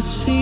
See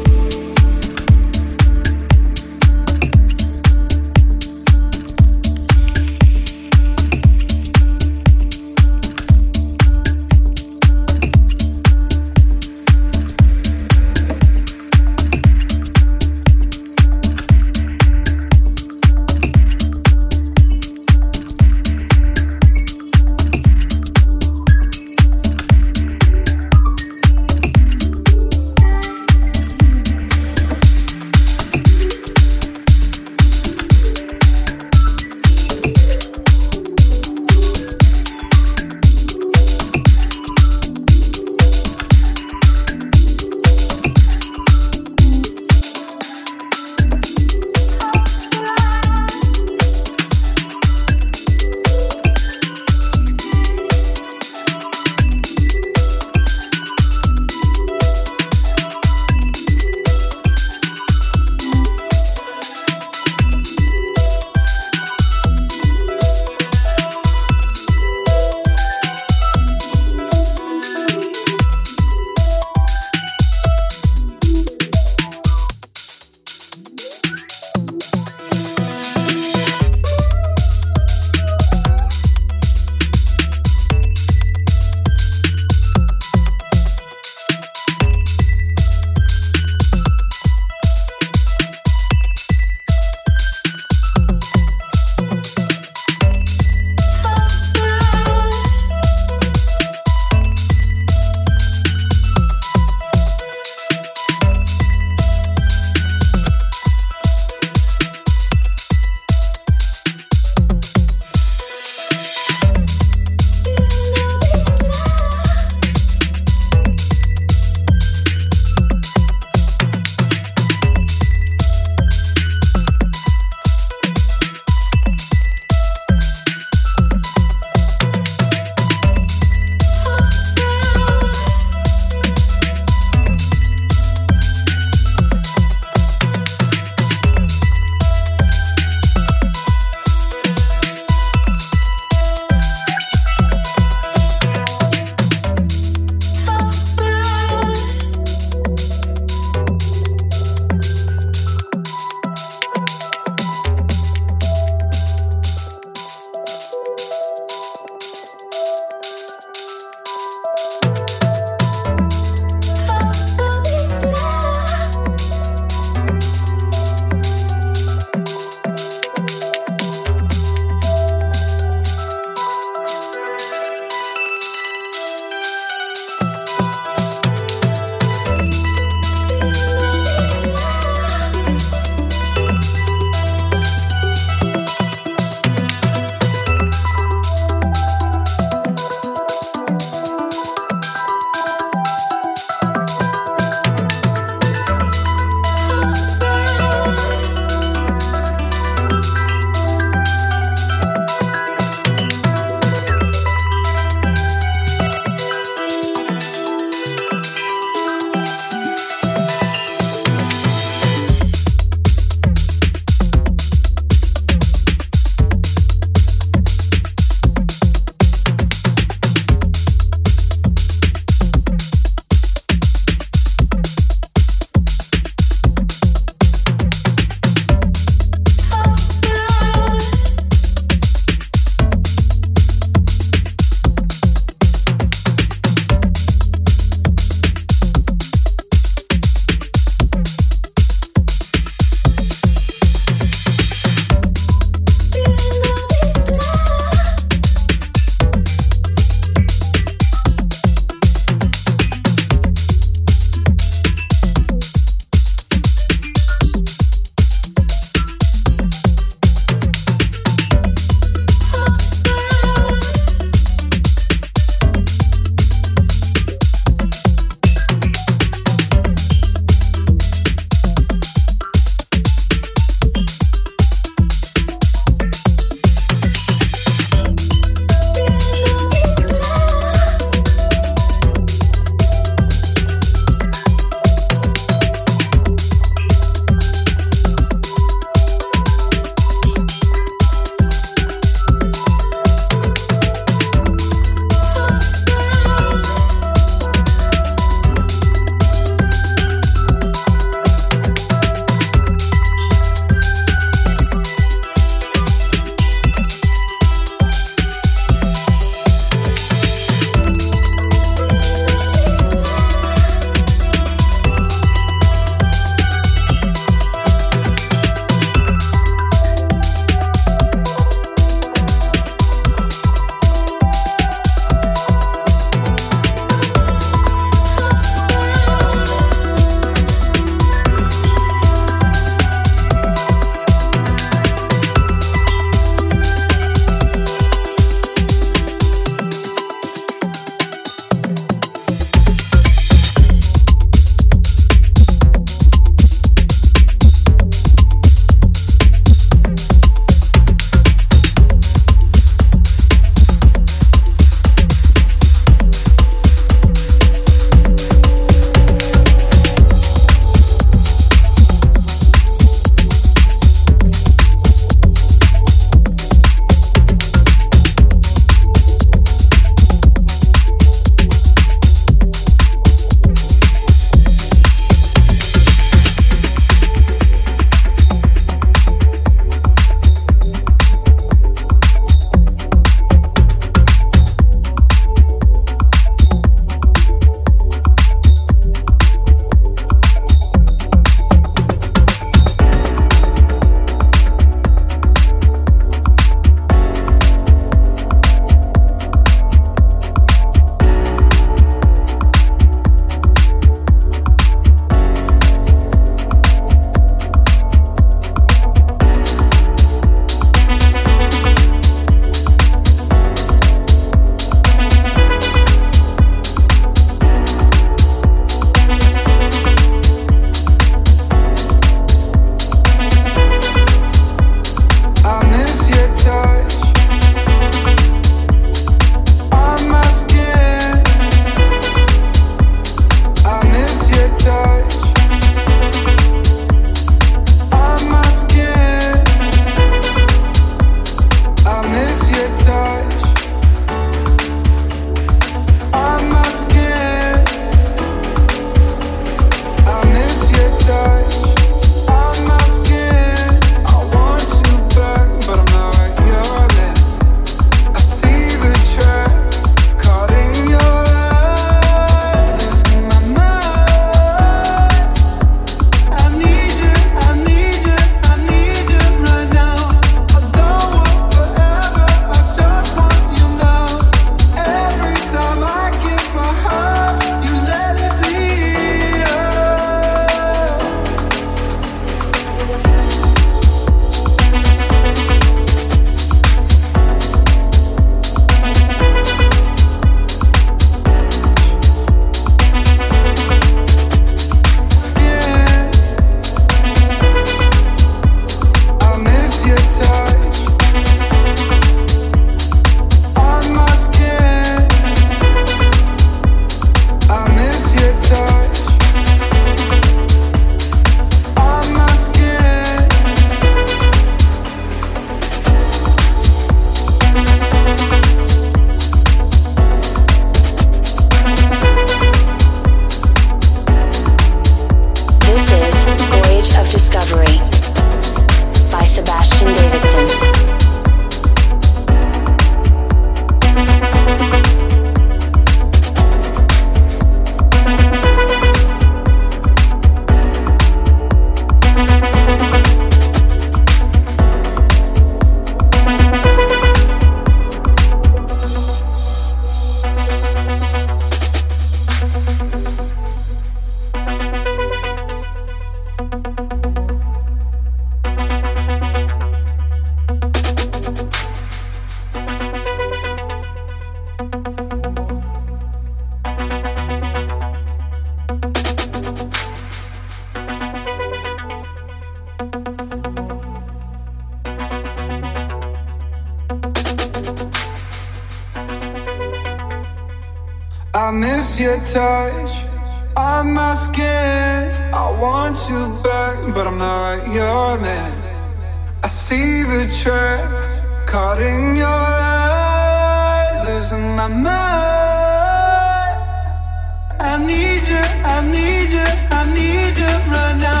I need you, I need you, I need you right now.